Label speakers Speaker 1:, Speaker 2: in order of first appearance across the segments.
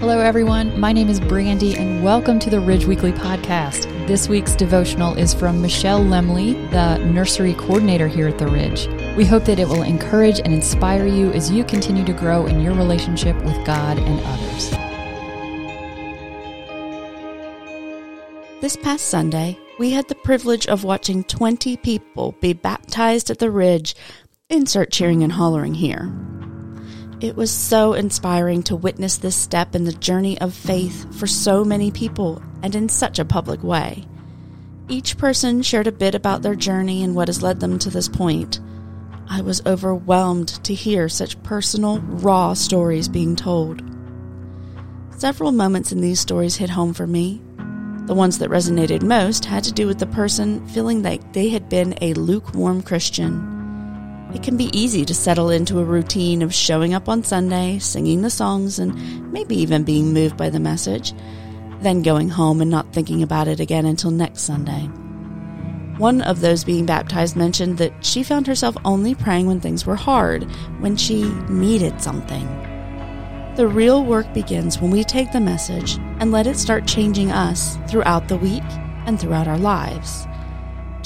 Speaker 1: Hello, everyone. My name is Brandy, and welcome to the Ridge Weekly Podcast. This week's devotional is from Michelle Lemley, the nursery coordinator here at the Ridge. We hope that it will encourage and inspire you as you continue to grow in your relationship with God and others.
Speaker 2: This past Sunday, we had the privilege of watching 20 people be baptized at the Ridge. Insert cheering and hollering here. It was so inspiring to witness this step in the journey of faith for so many people and in such a public way. Each person shared a bit about their journey and what has led them to this point. I was overwhelmed to hear such personal, raw stories being told. Several moments in these stories hit home for me. The ones that resonated most had to do with the person feeling like they had been a lukewarm Christian it can be easy to settle into a routine of showing up on Sunday, singing the songs, and maybe even being moved by the message, then going home and not thinking about it again until next Sunday. One of those being baptized mentioned that she found herself only praying when things were hard, when she needed something. The real work begins when we take the message and let it start changing us throughout the week and throughout our lives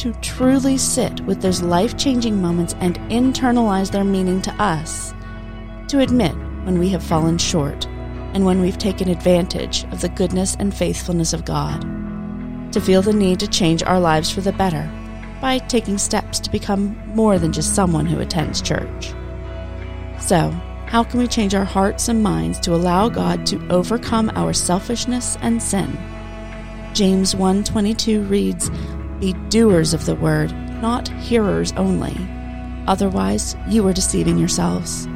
Speaker 2: to truly sit with those life changing moments and internalize their meaning to us, to admit when we have fallen short and when we've taken advantage of the goodness and faithfulness of God, to feel the need to change our lives for the better by taking steps to become more than just someone who attends church. So, how can we change our hearts and minds to allow God to overcome our selfishness and sin? James 1:22 reads, be doers of the word, not hearers only. Otherwise, you are deceiving yourselves.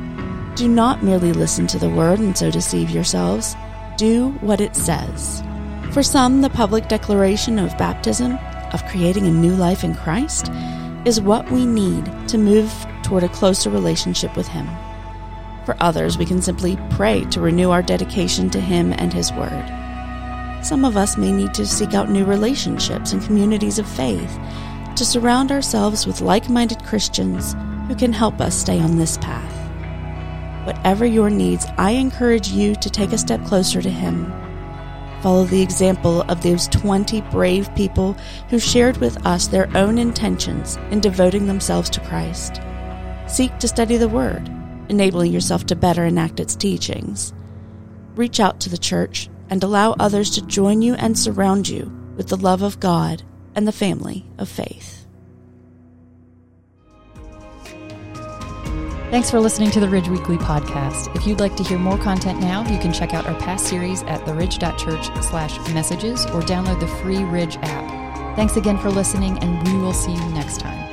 Speaker 2: Do not merely listen to the word and so deceive yourselves. Do what it says. For some, the public declaration of baptism, of creating a new life in Christ, is what we need to move toward a closer relationship with Him. For others, we can simply pray to renew our dedication to Him and His Word. Some of us may need to seek out new relationships and communities of faith to surround ourselves with like minded Christians who can help us stay on this path. Whatever your needs, I encourage you to take a step closer to Him. Follow the example of those 20 brave people who shared with us their own intentions in devoting themselves to Christ. Seek to study the Word, enabling yourself to better enact its teachings. Reach out to the church and allow others to join you and surround you with the love of God and the family of faith.
Speaker 1: Thanks for listening to the Ridge Weekly podcast. If you'd like to hear more content now, you can check out our past series at theridge.church slash messages or download the free Ridge app. Thanks again for listening, and we will see you next time.